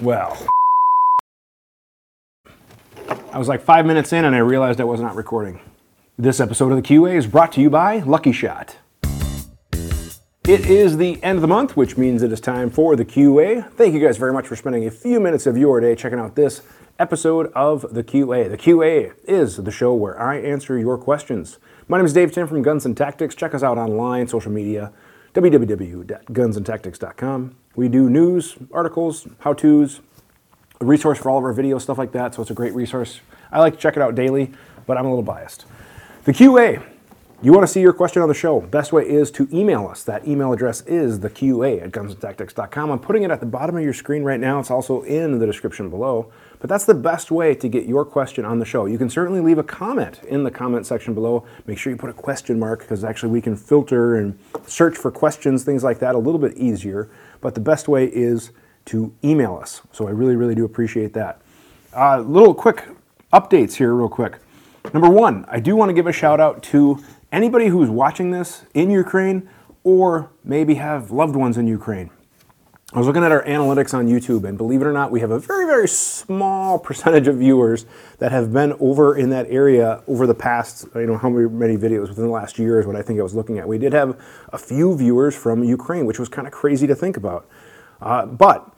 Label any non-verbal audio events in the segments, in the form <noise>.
Well, I was like five minutes in and I realized I was not recording. This episode of the QA is brought to you by Lucky Shot. It is the end of the month, which means it is time for the QA. Thank you guys very much for spending a few minutes of your day checking out this episode of the QA. The QA is the show where I answer your questions. My name is Dave Tim from Guns and Tactics. Check us out online, social media, www.gunsandtactics.com. We do news, articles, how to's, a resource for all of our videos, stuff like that. So it's a great resource. I like to check it out daily, but I'm a little biased. The QA. You want to see your question on the show? Best way is to email us. That email address is the QA at gunsandtactics.com. I'm putting it at the bottom of your screen right now. It's also in the description below. But that's the best way to get your question on the show. You can certainly leave a comment in the comment section below. Make sure you put a question mark because actually we can filter and search for questions, things like that, a little bit easier. But the best way is to email us. So I really, really do appreciate that. Uh, little quick updates here, real quick. Number one, I do want to give a shout out to anybody who's watching this in Ukraine or maybe have loved ones in Ukraine. I was looking at our analytics on YouTube, and believe it or not, we have a very, very small <laughs> percentage of viewers that have been over in that area over the past, you know, how many videos within the last year is what I think I was looking at. We did have a few viewers from Ukraine, which was kind of crazy to think about. Uh, but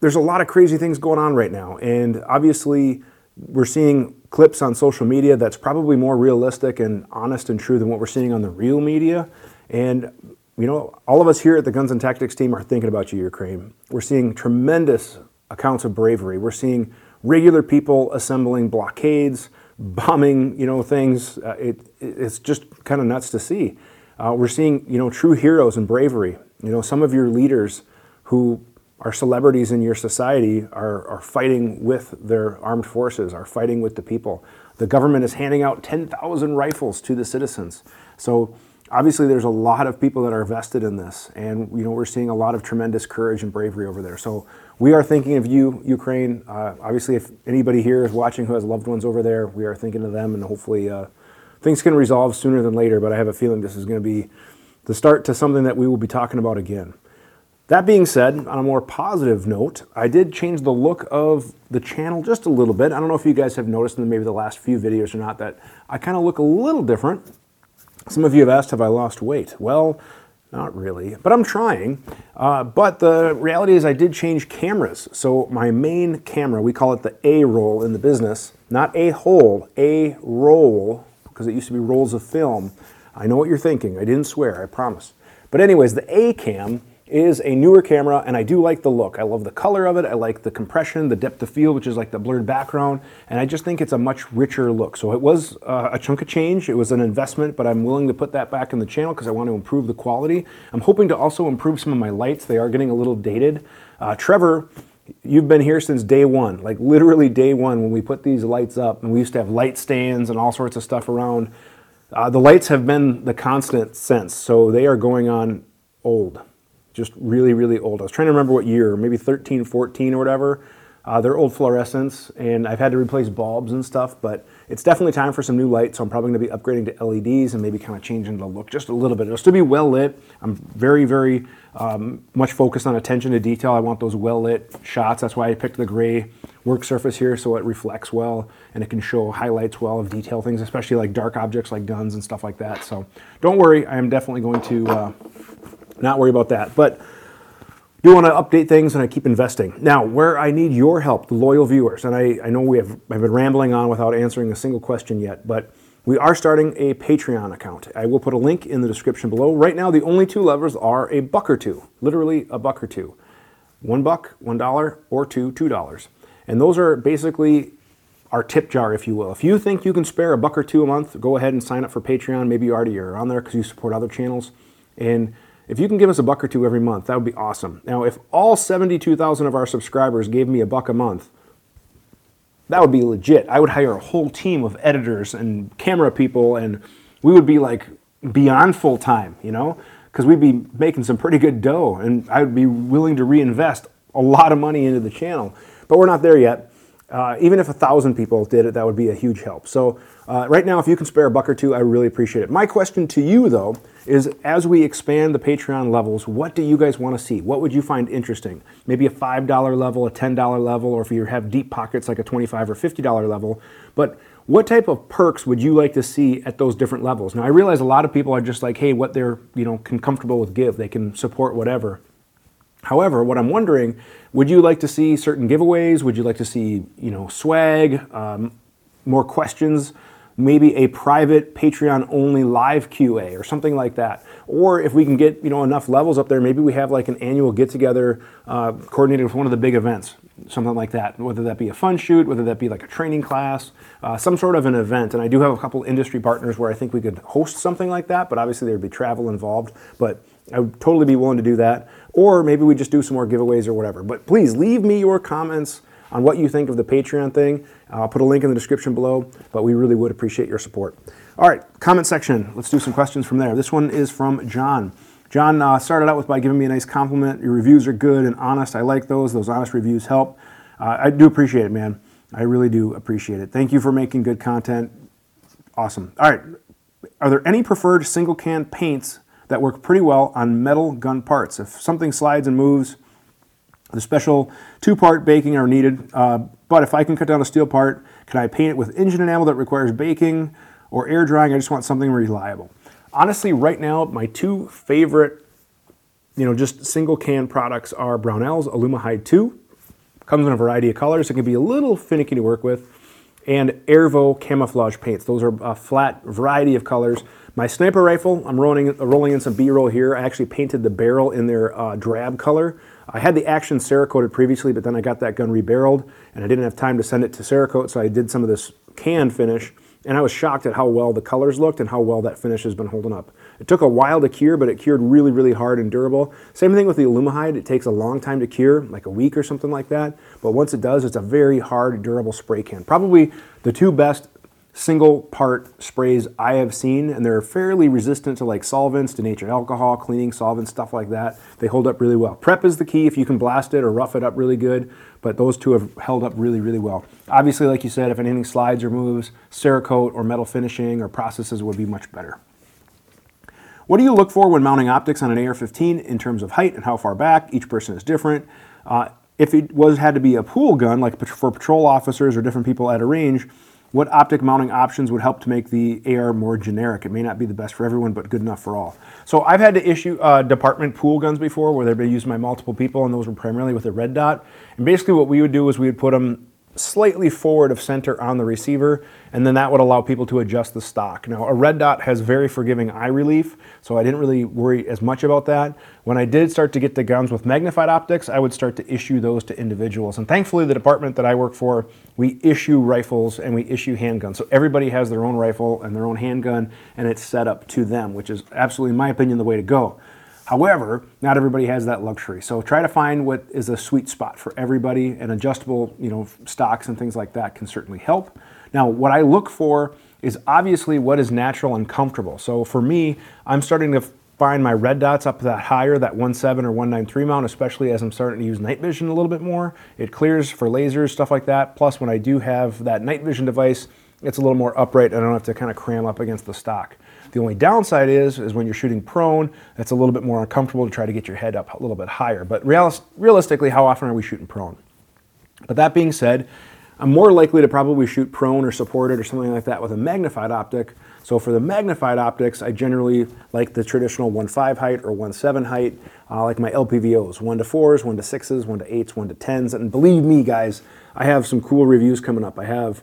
there's a lot of crazy things going on right now, and obviously, we're seeing clips on social media that's probably more realistic and honest and true than what we're seeing on the real media. And you know, all of us here at the Guns and Tactics team are thinking about you, Ukraine. We're seeing tremendous accounts of bravery. We're seeing regular people assembling blockades, bombing, you know, things. Uh, it, it's just kind of nuts to see. Uh, we're seeing, you know, true heroes and bravery. You know, some of your leaders who are celebrities in your society are, are fighting with their armed forces, are fighting with the people. The government is handing out 10,000 rifles to the citizens. So obviously there's a lot of people that are vested in this and you know we're seeing a lot of tremendous courage and bravery over there. So we are thinking of you ukraine. Uh, obviously if anybody here is watching who has loved ones over there we are thinking of them and hopefully uh, things can resolve sooner than later but i have a feeling this is going to be the start to something that we will be talking about again. That being said on a more positive note i did change the look of the channel just a little bit. I don't know if you guys have noticed in maybe the last few videos or not that i kind of look a little different some of you have asked, have I lost weight? Well, not really, but I'm trying. Uh, but the reality is, I did change cameras. So, my main camera, we call it the A roll in the business, not a hole, a roll, because it used to be rolls of film. I know what you're thinking. I didn't swear, I promise. But, anyways, the A cam is a newer camera and I do like the look. I love the color of it. I like the compression, the depth of field, which is like the blurred background, and I just think it's a much richer look. So it was uh, a chunk of change. It was an investment, but I'm willing to put that back in the channel because I want to improve the quality. I'm hoping to also improve some of my lights. They are getting a little dated. Uh, Trevor, you've been here since day one, like literally day one when we put these lights up, and we used to have light stands and all sorts of stuff around. Uh, the lights have been the constant since, so they are going on old just really, really old. I was trying to remember what year, maybe 13, 14 or whatever. Uh, they're old fluorescents, and I've had to replace bulbs and stuff, but it's definitely time for some new lights, so I'm probably going to be upgrading to LEDs and maybe kind of changing the look just a little bit. It'll still be well lit. I'm very, very um, much focused on attention to detail. I want those well lit shots. That's why I picked the gray work surface here so it reflects well and it can show highlights well of detail things, especially like dark objects like guns and stuff like that. So don't worry, I am definitely going to. Uh, not worry about that. But do want to update things and I keep investing. Now, where I need your help, the loyal viewers, and I, I know we have I've been rambling on without answering a single question yet, but we are starting a Patreon account. I will put a link in the description below. Right now, the only two levers are a buck or two, literally a buck or two. One buck, one dollar, or two, two dollars. And those are basically our tip jar, if you will. If you think you can spare a buck or two a month, go ahead and sign up for Patreon. Maybe you already are on there because you support other channels. And if you can give us a buck or two every month, that would be awesome. Now, if all 72,000 of our subscribers gave me a buck a month, that would be legit. I would hire a whole team of editors and camera people, and we would be like beyond full time, you know, because we'd be making some pretty good dough, and I would be willing to reinvest a lot of money into the channel. But we're not there yet. Uh, even if a thousand people did it, that would be a huge help. So uh, right now, if you can spare a buck or two, I really appreciate it. My question to you, though, is as we expand the Patreon levels, what do you guys want to see? What would you find interesting? Maybe a $5 level, a $10 level, or if you have deep pockets like a 25 or $50 level. But what type of perks would you like to see at those different levels? Now, I realize a lot of people are just like, hey, what they're you know comfortable with give, they can support whatever. However, what I'm wondering, would you like to see certain giveaways? Would you like to see you know swag, um, more questions? maybe a private Patreon only live QA or something like that. Or if we can get you know enough levels up there, maybe we have like an annual get together uh, coordinated with one of the big events, something like that. Whether that be a fun shoot, whether that be like a training class, uh, some sort of an event. And I do have a couple industry partners where I think we could host something like that, but obviously there'd be travel involved. But I would totally be willing to do that. Or maybe we just do some more giveaways or whatever. But please leave me your comments on what you think of the Patreon thing. I'll put a link in the description below, but we really would appreciate your support. All right, comment section. Let's do some questions from there. This one is from John. John uh, started out with by giving me a nice compliment. Your reviews are good and honest. I like those. Those honest reviews help. Uh, I do appreciate it, man. I really do appreciate it. Thank you for making good content. Awesome. All right. Are there any preferred single can paints that work pretty well on metal gun parts? If something slides and moves, the special two-part baking are needed, uh, but if I can cut down a steel part, can I paint it with engine enamel that requires baking or air drying? I just want something reliable. Honestly, right now, my two favorite, you know, just single can products are Brownell's Aluma-Hyde 2. Comes in a variety of colors. It can be a little finicky to work with. And Aervoe camouflage paints. Those are a flat variety of colors. My sniper rifle, I'm rolling, rolling in some B-roll here. I actually painted the barrel in their uh, drab color I had the Action Cerakoted previously, but then I got that gun rebarreled, and I didn't have time to send it to Cerakote, so I did some of this can finish, and I was shocked at how well the colors looked and how well that finish has been holding up. It took a while to cure, but it cured really, really hard and durable. Same thing with the Aluma-Hyde. It takes a long time to cure, like a week or something like that, but once it does, it's a very hard, durable spray can. Probably the two best single part sprays I have seen, and they're fairly resistant to like solvents, denatured alcohol, cleaning solvents, stuff like that. They hold up really well. Prep is the key if you can blast it or rough it up really good, but those two have held up really, really well. Obviously, like you said, if anything slides or moves, Cerakote or metal finishing or processes would be much better. What do you look for when mounting optics on an AR-15 in terms of height and how far back? Each person is different. Uh, if it was had to be a pool gun, like for patrol officers or different people at a range, what optic mounting options would help to make the AR more generic? It may not be the best for everyone, but good enough for all. So I've had to issue uh, department pool guns before where they've been used by multiple people, and those were primarily with a red dot. And basically what we would do is we would put them slightly forward of center on the receiver, and then that would allow people to adjust the stock. Now, a red dot has very forgiving eye relief, so I didn't really worry as much about that. When I did start to get the guns with magnified optics, I would start to issue those to individuals. And thankfully, the department that I work for, we issue rifles and we issue handguns. So everybody has their own rifle and their own handgun, and it's set up to them, which is absolutely, in my opinion, the way to go. However, not everybody has that luxury. So try to find what is a sweet spot for everybody and adjustable, you know, stocks and things like that can certainly help. Now, what I look for is obviously what is natural and comfortable. So for me, I'm starting to find my red dots up that higher, that 1.7 or 1.93 mount, especially as I'm starting to use night vision a little bit more. It clears for lasers, stuff like that. Plus, when I do have that night vision device, it's a little more upright and I don't have to kind of cram up against the stock. The only downside is, is when you're shooting prone, it's a little bit more uncomfortable to try to get your head up a little bit higher. But realis- realistically, how often are we shooting prone? But that being said, I'm more likely to probably shoot prone or supported or something like that with a magnified optic. So for the magnified optics, I generally like the traditional 1.5 height or 1.7 height, uh, like my LPVOs, 1 to 4s, 1 to 6s, 1 to 8s, 1 to 10s. And believe me, guys, I have some cool reviews coming up. I have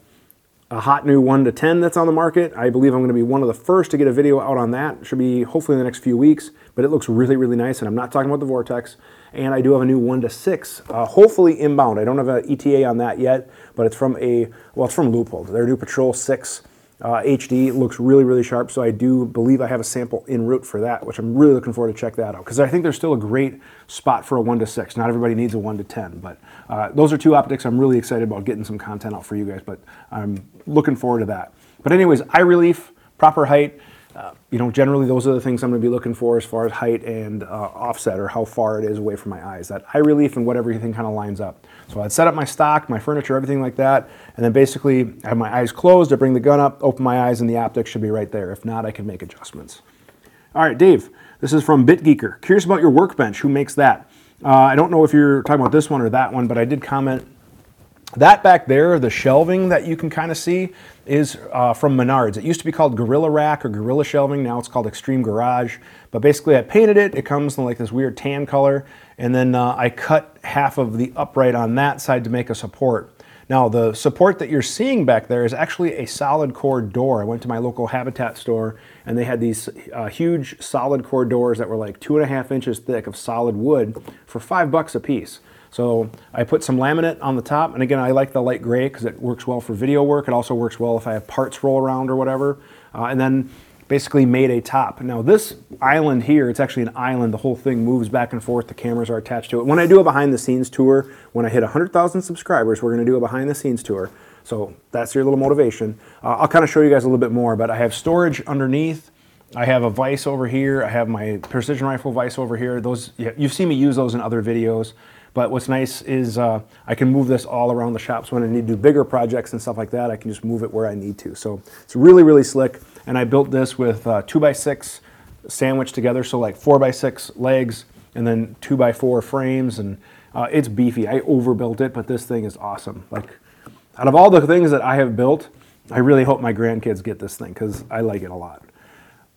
a hot new 1 to 10 that's on the market. I believe I'm going to be one of the first to get a video out on that. It should be hopefully in the next few weeks, but it looks really, really nice, and I'm not talking about the Vortex. And I do have a new 1 to 6, uh, hopefully inbound. I don't have an ETA on that yet, but it's from a, well, it's from Leupold. Their new Patrol 6 uh, HD looks really, really sharp. So I do believe I have a sample en route for that, which I'm really looking forward to check that out because I think there's still a great spot for a one to six. Not everybody needs a one to ten, but uh, those are two optics I'm really excited about getting some content out for you guys. But I'm looking forward to that. But anyways, eye relief, proper height. Uh, you know, generally those are the things I'm going to be looking for as far as height and uh, offset or how far it is away from my eyes. That eye relief and what everything kind of lines up. So I'd set up my stock, my furniture, everything like that, and then basically I have my eyes closed, I bring the gun up, open my eyes, and the optics should be right there. If not, I can make adjustments. All right, Dave, this is from BitGeeker. Curious about your workbench. Who makes that? Uh, I don't know if you're talking about this one or that one, but I did comment that back there, the shelving that you can kind of see, is uh, from Menards. It used to be called Gorilla Rack or Gorilla Shelving. Now it's called Extreme Garage. But basically, I painted it. It comes in like this weird tan color. And then uh, I cut half of the upright on that side to make a support. Now, the support that you're seeing back there is actually a solid core door. I went to my local Habitat store and they had these uh, huge solid core doors that were like two and a half inches thick of solid wood for five bucks a piece. So I put some laminate on the top, and again, I like the light gray because it works well for video work. It also works well if I have parts roll around or whatever. Uh, and then basically made a top. Now this island here, it's actually an island. The whole thing moves back and forth. The cameras are attached to it. When I do a behind the scenes tour, when I hit 100,000 subscribers, we're gonna do a behind the scenes tour. So that's your little motivation. Uh, I'll kind of show you guys a little bit more, but I have storage underneath. I have a vise over here. I have my precision rifle vise over here. Those You've seen me use those in other videos. But what's nice is uh, I can move this all around the shop. So when I need to do bigger projects and stuff like that, I can just move it where I need to. So it's really, really slick. And I built this with uh, two by six sandwiched together. So like four by six legs and then two by four frames. And uh, it's beefy. I overbuilt it, but this thing is awesome. Like out of all the things that I have built, I really hope my grandkids get this thing because I like it a lot.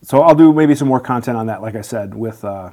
So I'll do maybe some more content on that, like I said, with uh,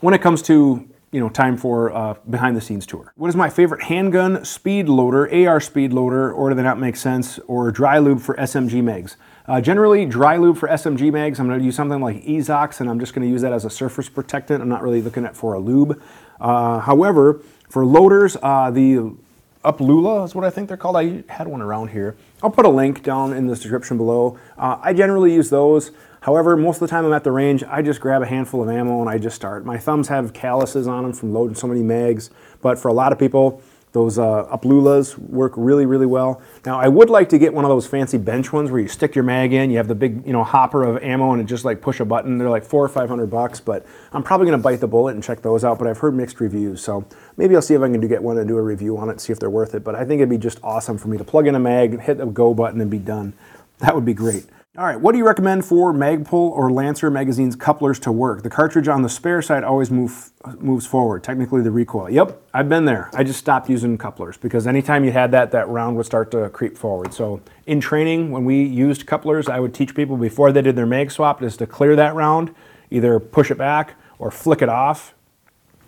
when it comes to you know, time for uh, behind the scenes tour. What is my favorite handgun speed loader, AR speed loader, or do they not make sense, or dry lube for SMG mags? Uh, generally, dry lube for SMG mags, I'm going to use something like Eezox, and I'm just going to use that as a surface protectant. I'm not really looking at for a lube. Uh, however, for loaders, uh, the UpLULA is what I think they're called. I had one around here. I'll put a link down in the description below. Uh, I generally use those. However, most of the time I'm at the range, I just grab a handful of ammo and I just start. My thumbs have calluses on them from loading so many mags, but for a lot of people, those uh, UpLULAs work really, really well. Now, I would like to get one of those fancy bench ones where you stick your mag in, you have the big, you know, hopper of ammo, and it just like push a button. They're like four or five hundred bucks, but I'm probably going to bite the bullet and check those out. But I've heard mixed reviews, so maybe I'll see if I can get one and do a review on it, see if they're worth it. But I think it'd be just awesome for me to plug in a mag, hit the go button, and be done. That would be great. All right, what do you recommend for Magpul or Lancer magazine's couplers to work? The cartridge on the spare side always move, moves forward, technically the recoil. Yep, I've been there. I just stopped using couplers because anytime you had that, that round would start to creep forward. So in training, when we used couplers, I would teach people before they did their mag swap is to clear that round, either push it back or flick it off,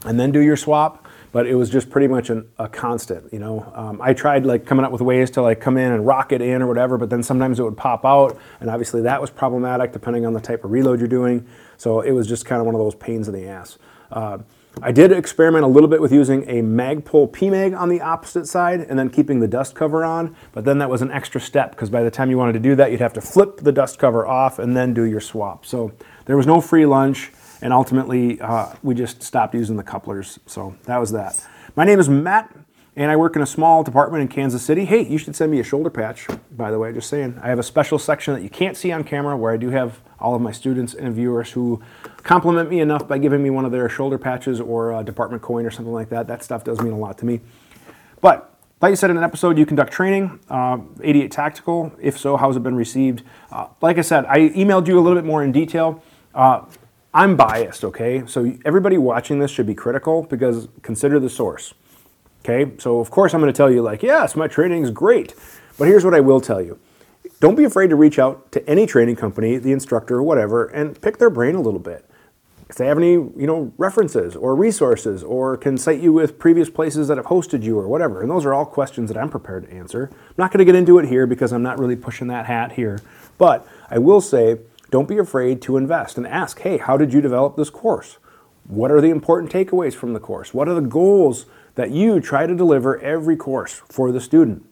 and then do your swap but it was just pretty much an, a constant. You know, um, I tried like coming up with ways to like come in and rock it in or whatever, but then sometimes it would pop out, and obviously that was problematic depending on the type of reload you're doing. So it was just kind of one of those pains in the ass. Uh, I did experiment a little bit with using a Magpul PMAG on the opposite side and then keeping the dust cover on, but then that was an extra step because by the time you wanted to do that, you'd have to flip the dust cover off and then do your swap. So there was no free lunch and ultimately uh, we just stopped using the couplers. So that was that. My name is Matt, and I work in a small department in Kansas City. Hey, you should send me a shoulder patch, by the way, just saying. I have a special section that you can't see on camera where I do have all of my students and viewers who compliment me enough by giving me one of their shoulder patches or a department coin or something like that. That stuff does mean a lot to me. But like you said in an episode, you conduct training, uh, 88 Tactical. If so, how's it been received? Uh, like I said, I emailed you a little bit more in detail. Uh, I'm biased, okay? So everybody watching this should be critical because consider the source. Okay? So of course I'm going to tell you like, "Yes, my training is great." But here's what I will tell you. Don't be afraid to reach out to any training company, the instructor or whatever, and pick their brain a little bit. If they have any, you know, references or resources or can cite you with previous places that have hosted you or whatever. And those are all questions that I'm prepared to answer. I'm not going to get into it here because I'm not really pushing that hat here. But I will say don't be afraid to invest and ask, hey, how did you develop this course? What are the important takeaways from the course? What are the goals that you try to deliver every course for the student?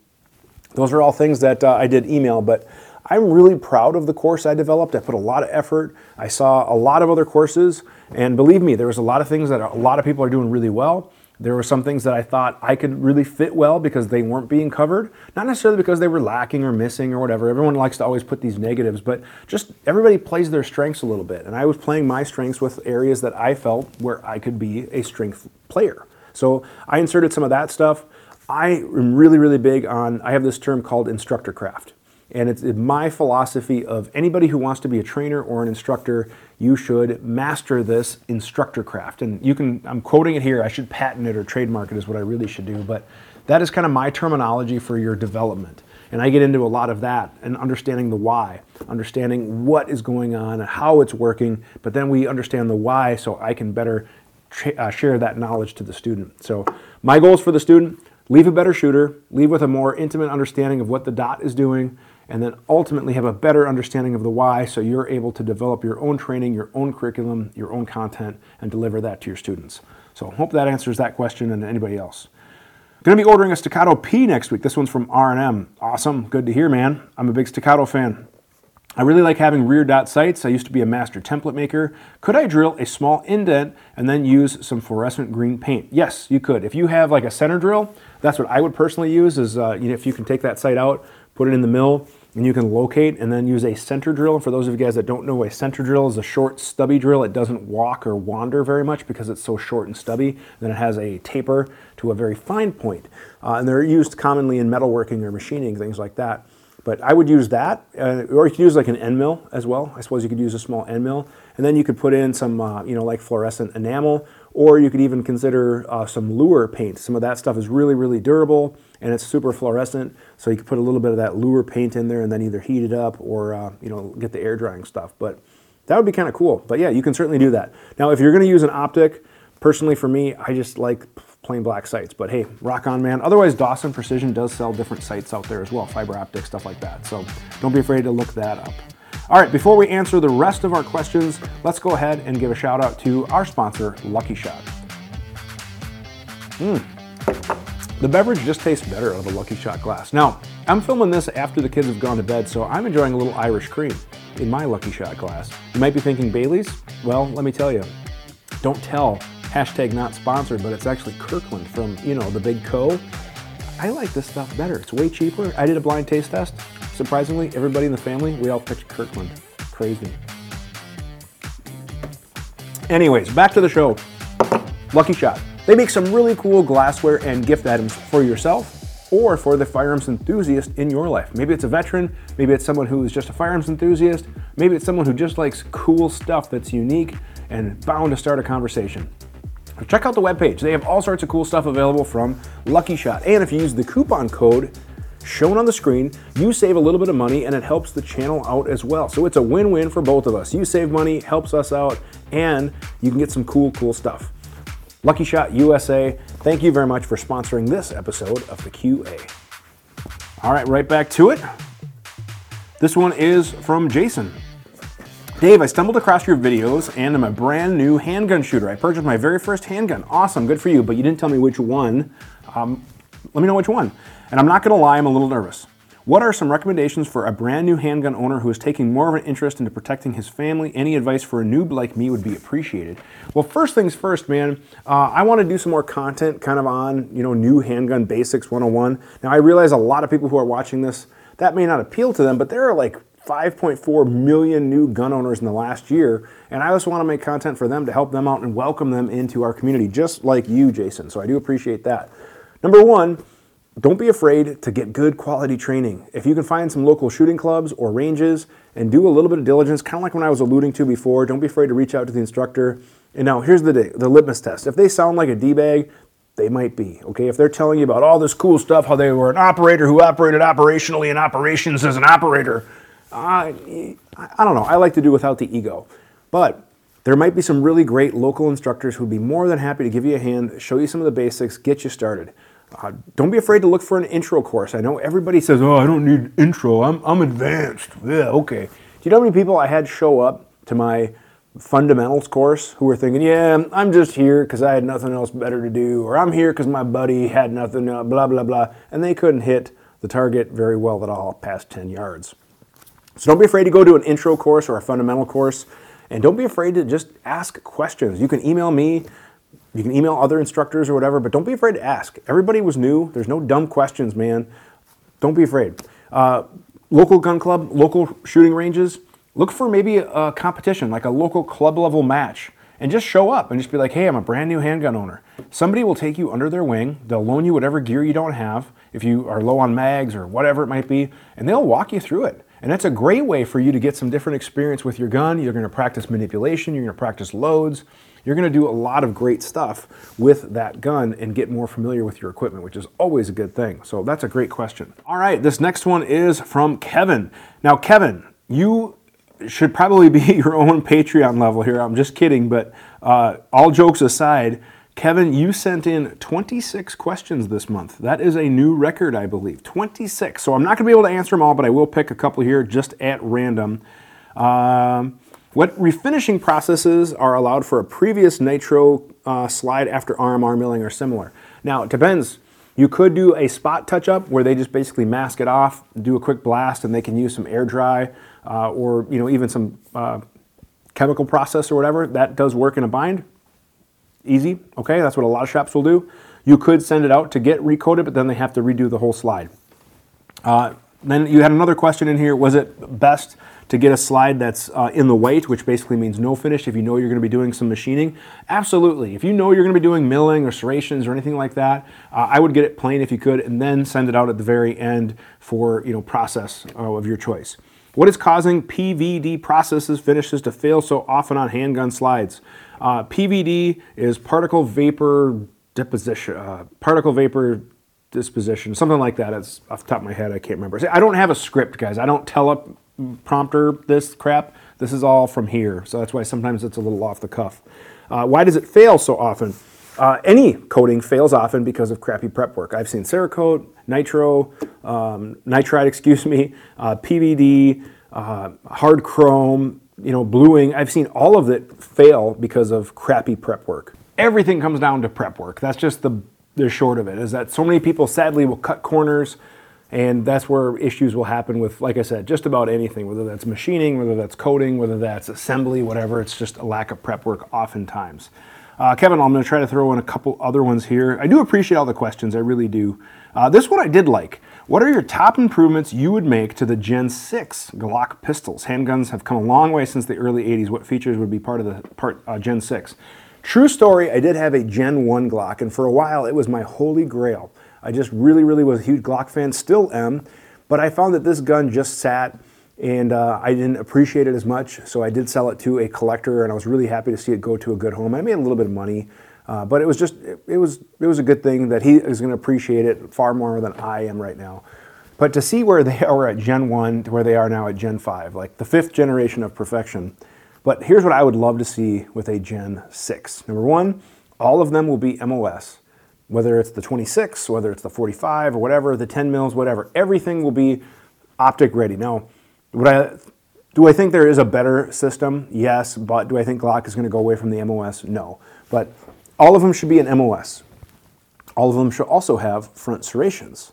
Those are all things that uh, I did email, but I'm really proud of the course I developed. I put a lot of effort. I saw a lot of other courses, and believe me, there was a lot of things that a lot of people are doing really well. There were some things that I thought I could really fit well because they weren't being covered. Not necessarily because they were lacking or missing or whatever. Everyone likes to always put these negatives, but just everybody plays their strengths a little bit. And I was playing my strengths with areas that I felt where I could be a strength player. So I inserted some of that stuff. I am really, really big on, I have this term called instructor craft. And it's my philosophy of anybody who wants to be a trainer or an instructor, you should master this instructor craft. And you can, I'm quoting it here, I should patent it or trademark it is what I really should do. But that is kind of my terminology for your development. And I get into a lot of that and understanding the why, understanding what is going on and how it's working. But then we understand the why so I can better tra- uh, share that knowledge to the student. So my goals for the student leave a better shooter, leave with a more intimate understanding of what the dot is doing and then ultimately have a better understanding of the why so you're able to develop your own training, your own curriculum, your own content, and deliver that to your students. So hope that answers that question and anybody else. Going to be ordering a Staccato P next week. This one's from R&M. Awesome. Good to hear, man. I'm a big Staccato fan. I really like having rear dot sights. I used to be a master template maker. Could I drill a small indent and then use some fluorescent green paint? Yes, you could. If you have like a center drill, that's what I would personally use is uh, you know, if you can take that sight out, put it in the mill, and you can locate and then use a center drill. For those of you guys that don't know, a center drill is a short, stubby drill. It doesn't walk or wander very much because it's so short and stubby. Then it has a taper to a very fine point. Uh, and they're used commonly in metalworking or machining, things like that. But I would use that, uh, or you could use like an end mill as well. I suppose you could use a small end mill, and then you could put in some, uh, you know, like fluorescent enamel, or you could even consider uh, some lure paint. Some of that stuff is really, really durable and it's super fluorescent. So you can put a little bit of that lure paint in there and then either heat it up or uh, you know get the air drying stuff. But that would be kind of cool. But yeah, you can certainly do that. Now, if you're going to use an optic, personally for me, I just like plain black sights. But hey, rock on, man. Otherwise, Dawson Precision does sell different sights out there as well, fiber optic stuff like that. So don't be afraid to look that up. All right, before we answer the rest of our questions, let's go ahead and give a shout out to our sponsor, Lucky Shot. Hmm. The beverage just tastes better out of a Lucky Shot glass. Now, I'm filming this after the kids have gone to bed, so I'm enjoying a little Irish cream in my Lucky Shot glass. You might be thinking Bailey's? Well, let me tell you. Don't tell, hashtag not sponsored, but it's actually Kirkland from, you know, the big co. I like this stuff better. It's way cheaper. I did a blind taste test. Surprisingly, everybody in the family, we all picked Kirkland. Crazy. Anyways, back to the show. Lucky Shot. They make some really cool glassware and gift items for yourself or for the firearms enthusiast in your life. Maybe it's a veteran, maybe it's someone who is just a firearms enthusiast, maybe it's someone who just likes cool stuff that's unique and bound to start a conversation. Check out the webpage. They have all sorts of cool stuff available from Lucky Shot. And if you use the coupon code shown on the screen, you save a little bit of money and it helps the channel out as well. So it's a win win for both of us. You save money, helps us out, and you can get some cool, cool stuff. Lucky Shot USA, thank you very much for sponsoring this episode of the QA. All right, right back to it. This one is from Jason. Dave, I stumbled across your videos and I'm a brand new handgun shooter. I purchased my very first handgun. Awesome, good for you, but you didn't tell me which one. Um, let me know which one. And I'm not gonna lie, I'm a little nervous. What are some recommendations for a brand new handgun owner who is taking more of an interest into protecting his family? Any advice for a noob like me would be appreciated. Well, first things first, man. Uh, I want to do some more content, kind of on you know new handgun basics 101. Now, I realize a lot of people who are watching this that may not appeal to them, but there are like 5.4 million new gun owners in the last year, and I just want to make content for them to help them out and welcome them into our community, just like you, Jason. So I do appreciate that. Number one don't be afraid to get good quality training. If you can find some local shooting clubs or ranges and do a little bit of diligence, kind of like when I was alluding to before, don't be afraid to reach out to the instructor. And now here's the the litmus test. If they sound like a D-bag, they might be. Okay, if they're telling you about all this cool stuff, how they were an operator who operated operationally in operations as an operator, uh, I don't know. I like to do without the ego, but there might be some really great local instructors who'd be more than happy to give you a hand, show you some of the basics, get you started. Uh, don't be afraid to look for an intro course. I know everybody says, "Oh, I don't need intro. I'm I'm advanced." Yeah, okay. Do you know how many people I had show up to my fundamentals course who were thinking, "Yeah, I'm just here because I had nothing else better to do," or "I'm here because my buddy had nothing," uh, blah blah blah, and they couldn't hit the target very well at all past 10 yards. So don't be afraid to go to an intro course or a fundamental course, and don't be afraid to just ask questions. You can email me You can email other instructors or whatever, but don't be afraid to ask. Everybody was new. There's no dumb questions, man. Don't be afraid. Uh, local gun club, local shooting ranges, look for maybe a competition, like a local club level match, and just show up and just be like, hey, I'm a brand new handgun owner. Somebody will take you under their wing. They'll loan you whatever gear you don't have, if you are low on mags or whatever it might be, and they'll walk you through it. And that's a great way for you to get some different experience with your gun. You're to practice manipulation, you're to practice loads. You're going to do a lot of great stuff with that gun and get more familiar with your equipment, which is always a good thing. So that's a great question. All right, this next one is from Kevin. Now, Kevin, you should probably <laughs> be your own Patreon level here. I'm just kidding, but uh, all jokes aside, Kevin, you sent in 26 questions this month. That is a new record, I believe. 26. So I'm not going to be able to answer them all, but I will pick a couple here just at random. Um, what refinishing processes are allowed for a previous nitro uh, slide after RMR milling or similar? Now, it depends. You could do a spot touch up where they just basically mask it off, do a quick blast, and they can use some air dry uh, or you know even some uh, chemical process or whatever. That does work in a bind easy, okay? That's what a lot of shops will do. You could send it out to get recoated, but then they have to redo the whole slide. Then you had another question in here. Was it best to get a slide that's uh, in the white, which basically means no finish if you know you're going to be doing some machining? Absolutely. If you know you're going to be doing milling or serrations or anything like that, uh, I would get it plain if you could, and then send it out at the very end for you know process uh, of your choice. What is causing PVD processes finishes to fail so often on handgun slides? Uh, PVD is particle vapor deposition, uh, particle vapor disposition, something like that. It's off the top of my head, I can't remember. I don't have a script, guys. I don't tell up prompter this crap. This is all from here, so that's why sometimes it's a little off the cuff. Uh, why does it fail so often? Uh, any coating fails often because of crappy prep work. I've seen Cerakote, Nitro, um, Nitride, <laughs> excuse me, uh, PVD, uh, hard chrome, you know, bluing, I've seen all of it fail because of crappy prep work. Everything comes down to prep work. That's just the, the short of it, is that so many people sadly will cut corners, and that's where issues will happen with, like I said, just about anything, whether that's machining, whether that's coating, whether that's assembly, whatever. It's just a lack of prep work oftentimes. Uh, Kevin, I'm going to try to throw in a couple other ones here. I do appreciate all the questions, I really do. Uh, this one I did like. What are your top improvements you would make to the Gen 6 Glock pistols? Handguns have come a long way since the early 80s. What features would be part of the part uh, Gen 6? True story, I did have a Gen 1 Glock, and for a while it was my holy grail. I just really, really was a huge Glock fan, still am, but I found that this gun just sat and uh, I didn't appreciate it as much, so I did sell it to a collector, and I was really happy to see it go to a good home. I made a little bit of money, uh, but it was just it, it, was it was a good thing that he is going to appreciate it far more than I am right now. But to see where they <laughs> are at Gen one to where they are now at Gen five, like the fifth generation of perfection. But here's what I would love to see with a Gen six. Number one, all of them will be MOS, whether it's the 26, whether it's the 45 or whatever, the 10 mils, whatever. Everything will be optic ready. Now, would I do I think there is a better system? Yes, but do I think Glock is going to go away from the MOS? No. But all of them should be an MOS. All of them should also have front serrations.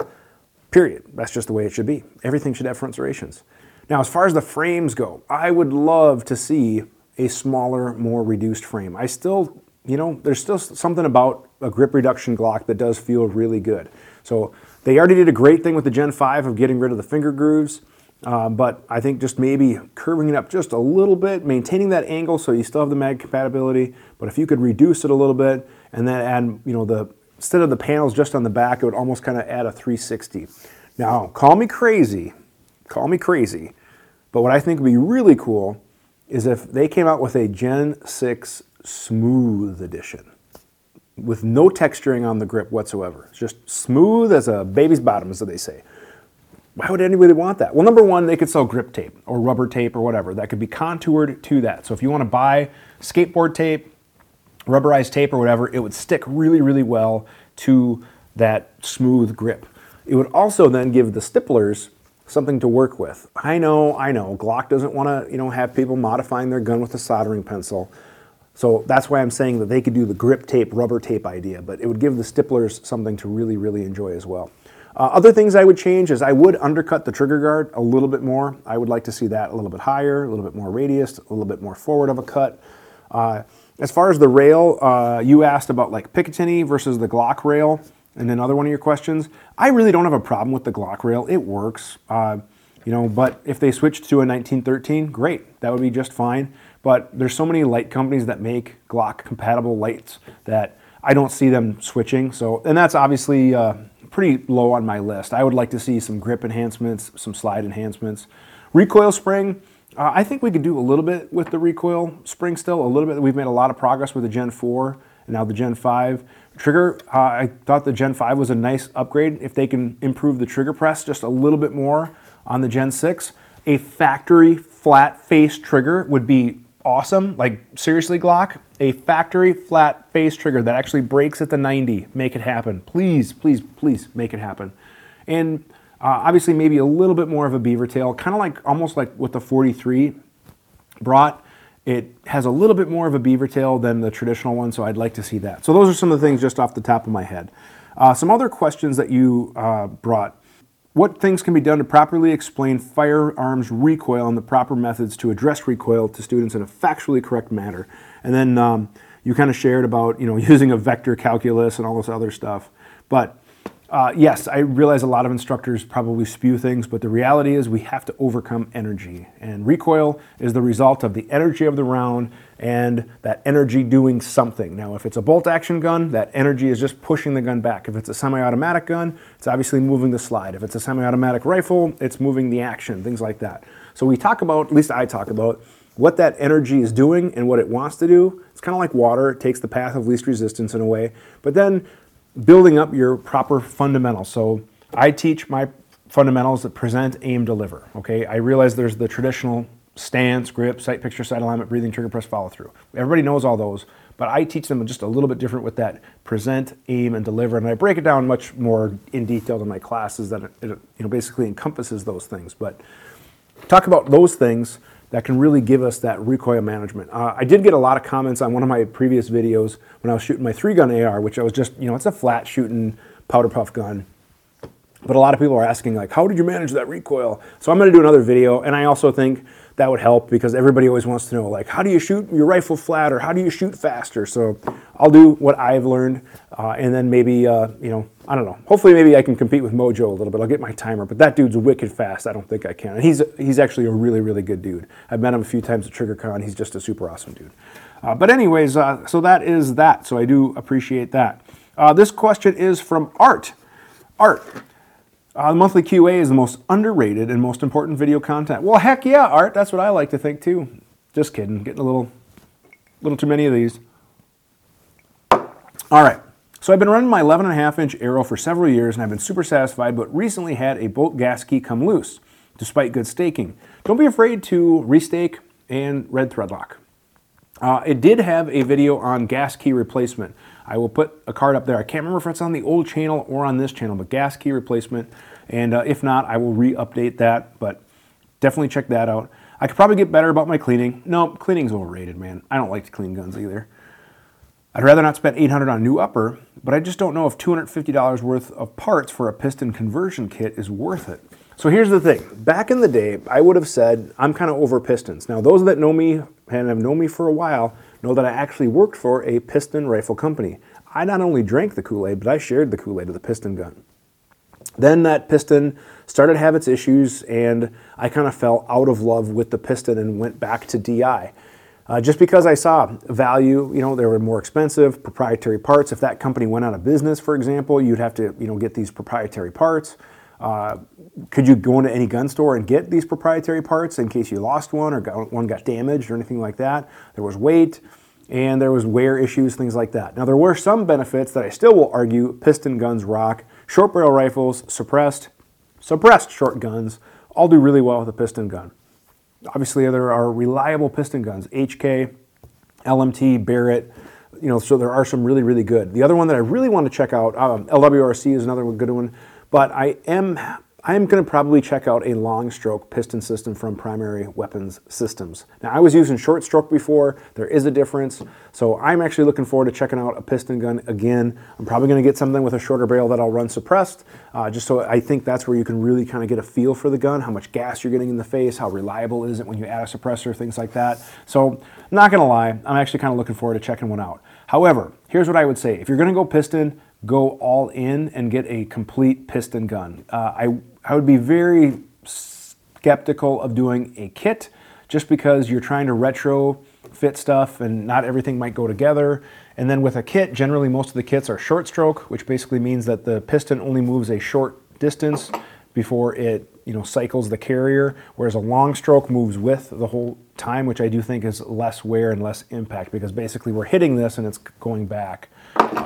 Period. That's just the way it should be. Everything should have front serrations. Now, as far as the frames go, I would love to see a smaller, more reduced frame. I still, you know, there's still something about a grip reduction Glock that does feel really good. So they already did a great thing with the Gen 5 of getting rid of the finger grooves. Uh, but I think just maybe curving it up just a little bit, maintaining that angle so you still have the mag compatibility, but if you could reduce it a little bit and then add, you know, the instead of the panels just on the back, it would almost kind of add a 360. Now, call me crazy, call me crazy, but what I think would be really cool is if they came out with a Gen 6 Smooth Edition with no texturing on the grip whatsoever. It's just smooth as a baby's bottom, as they say. Why would anybody want that? Well, number one, they could sell grip tape or rubber tape or whatever that could be contoured to that. So if you want to buy skateboard tape, rubberized tape or whatever, it would stick really, really well to that smooth grip. It would also then give the stipplers something to work with. I know, I know, Glock doesn't want to, you know, have people modifying their gun with a soldering pencil. So that's why I'm saying that they could do the grip tape, rubber tape idea, but it would give the stipplers something to really, really enjoy as well. Uh, other things I would change is I would undercut the trigger guard a little bit more. I would like to see that a little bit higher, a little bit more radius, a little bit more forward of a cut. Uh, as far as the rail, uh, you asked about like Picatinny versus the Glock rail, and another one of your questions. I really don't have a problem with the Glock rail. It works, uh, you know. But if they switched to a 1913, great, that would be just fine. But there's so many light companies that make Glock compatible lights that I don't see them switching. So, and that's obviously uh, pretty low on my list. I would like to see some grip enhancements, some slide enhancements. Recoil spring, uh, I think we could do a little bit with the recoil spring still, a little bit. We've made a lot of progress with the Gen 4 and now the Gen 5. Trigger, uh, I thought the Gen 5 was a nice upgrade. If they can improve the trigger press just a little bit more on the Gen 6, a factory flat face trigger would be awesome. Like, seriously, Glock, a factory flat face trigger that actually breaks at the 90. Make it happen. Please, please, please make it happen. And uh, obviously, maybe a little bit more of a beaver tail, kind of like almost like what the 43 brought. It has a little bit more of a beaver tail than the traditional one, so I'd like to see that. So those are some of the things just off the top of my head. Uh, some other questions that you uh, brought. What things can be done to properly explain firearms recoil and the proper methods to address recoil to students in a factually correct manner? And then um, you kind of shared about you know <laughs> using a vector calculus and all this other stuff. But uh, yes, I realize a lot of instructors probably spew things, but the reality is we have to overcome energy. And recoil is the result of the energy of the round and that energy doing something. Now, if it's a bolt action gun, that energy is just pushing the gun back. If it's a semi automatic gun, it's obviously moving the slide. If it's a semi automatic rifle, it's moving the action, things like that. So we talk about, at least I talk about, what that energy is doing and what it wants to do. It's kind of like water, it takes the path of least resistance in a way. But then building up your proper fundamentals. So I teach my fundamentals that present, aim, deliver. Okay, I realize there's the traditional stance, grip, sight picture, sight alignment, breathing, trigger press, follow through. Everybody knows all those, but I teach them just a little bit different with that present, aim, and deliver. And I break it down much more in detail in my classes that it, it you know basically encompasses those things. But talk about those things that can really give us that recoil management. Uh, I did get a lot of comments on one of my previous videos when I was shooting my three gun AR, which I was just, you know, it's a flat shooting powder puff gun. But a lot of people are asking, like, how did you manage that recoil? So I'm going to do another video, and I also think that would help because everybody always wants to know, like, how do you shoot your rifle flat or how do you shoot faster? So I'll do what I've learned, uh, and then maybe, uh, you know, I don't know. Hopefully, maybe I can compete with Mojo a little bit. I'll get my timer, but that dude's wicked fast. I don't think I can. And he's he's actually a really really good dude. I've met him a few times at TriggerCon. He's just a super awesome dude. Uh, but anyways, uh, so that is that. So I do appreciate that. Uh, this question is from Art. Art. Uh, the monthly QA is the most underrated and most important video content. Well, heck yeah, Art. That's what I like to think too. Just kidding. Getting a little, little too many of these. All right. So I've been running my 11 and a half inch arrow for several years and I've been super satisfied, but recently had a bolt gas key come loose, despite good staking. Don't be afraid to restake and red thread lock. Uh, it did have a video on gas key replacement. I will put a card up there. I can't remember if it's on the old channel or on this channel, but gas key replacement. And uh, if not, I will re-update that, but definitely check that out. I could probably get better about my cleaning. No, cleaning's overrated, man. I don't like to clean guns either. I'd rather not spend 800 on a new upper, but I just don't know if $250 worth of parts for a piston conversion kit is worth it. So here's the thing. Back in the day, I would have said I'm kind of over pistons. Now, those that know me and have known me for a while know that I actually worked for a piston rifle company. I not only drank the Kool-Aid, but I shared the Kool-Aid of the piston gun. Then that piston started to have its issues, and I kind of fell out of love with the piston and went back to DI. Uh, just because I saw value, you know, they were more expensive, proprietary parts. If that company went out of business, for example, you'd have to, you know, get these proprietary parts. Could you go into any gun store and get these proprietary parts in case you lost one or got, one got damaged or anything like that? There was weight and there was wear issues, things like that. Now there were some benefits that I still will argue piston guns rock. Short barrel rifles, suppressed, suppressed short guns, all do really well with a piston gun. Obviously, there are reliable piston guns, HK, LMT, Barrett. You know, so there are some really, really good. The other one that I really want to check out, um, LWRC is another good one. But I am I'm going to probably check out a long stroke piston system from Primary Weapons Systems. Now, I was using short stroke before. There is a difference. So I'm actually looking forward to checking out a piston gun again. I'm probably going to get something with a shorter barrel that I'll run suppressed, uh, just so I think that's where you can really kind of get a feel for the gun, how much gas you're getting in the face, how reliable is it when you add a suppressor, things like that. So, not going to lie, I'm actually kind of looking forward to checking one out. However, here's what I would say. If you're going to go piston, go all in and get a complete piston gun. Uh, I, I would be very skeptical of doing a kit just because you're trying to retro fit stuff and not everything might go together. And then with a kit, generally most of the kits are short stroke, which basically means that the piston only moves a short distance before it you know cycles the carrier, whereas a long stroke moves with the whole time, which I do think is less wear and less impact because basically we're hitting this and it's going back.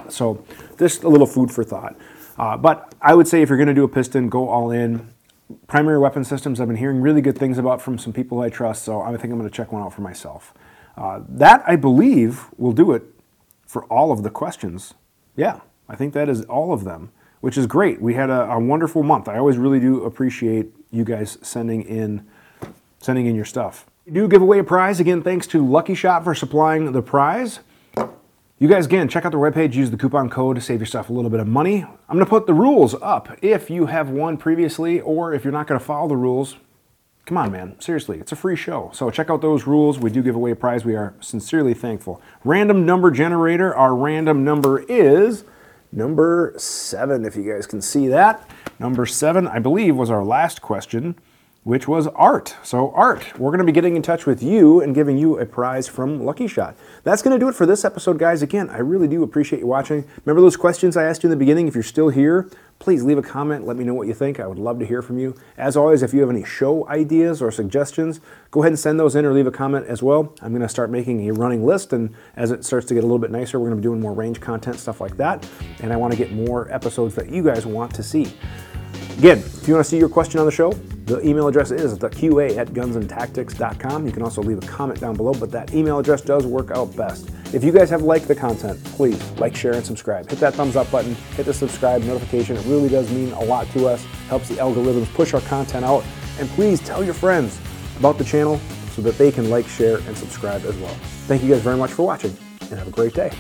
So just a little food for thought. Uh, but I would say if you're going to do a piston, go all in. Primary weapon systems, I've been hearing really good things about from some people I trust, so I think I'm going to check one out for myself. Uh, that, I believe, will do it for all of the questions. Yeah, I think that is all of them, which is great. We had a, a wonderful month. I always really do appreciate you guys sending in sending in your stuff. We do give away a prize again. Thanks to Lucky Shot for supplying the prize. You guys, again, check out their webpage, use the coupon code to save yourself a little bit of money. I'm going to put the rules up if you have won previously or if you're not going to follow the rules. Come on, man. Seriously, it's a free show. So check out those rules. We do give away a prize. We are sincerely thankful. Random number generator. Our random number is number seven, if you guys can see that. Number seven, I believe, was our last question which was Art. So, Art, we're going to be getting in touch with you and giving you a prize from Lucky Shot. That's going to do it for this episode, guys. Again, I really do appreciate you watching. Remember those questions I asked you in the beginning? If you're still here, please leave a comment. Let me know what you think. I would love to hear from you. As always, if you have any show ideas or suggestions, go ahead and send those in or leave a comment as well. I'm going to start making a running list, and as it starts to get a little bit nicer, we're going to be doing more range content, stuff like that. And I want to get more episodes that you guys want to see. Again, if you want to see your question on the show, the email address is the QA at gunsandtactics.com. You can also leave a comment down below, but that email address does work out best. If you guys have liked the content, please like, share, and subscribe. Hit that thumbs up button, hit the subscribe notification. It really does mean a lot to us, helps the algorithms push our content out. And please tell your friends about the channel so that they can like, share, and subscribe as well. Thank you guys very much for watching, and have a great day.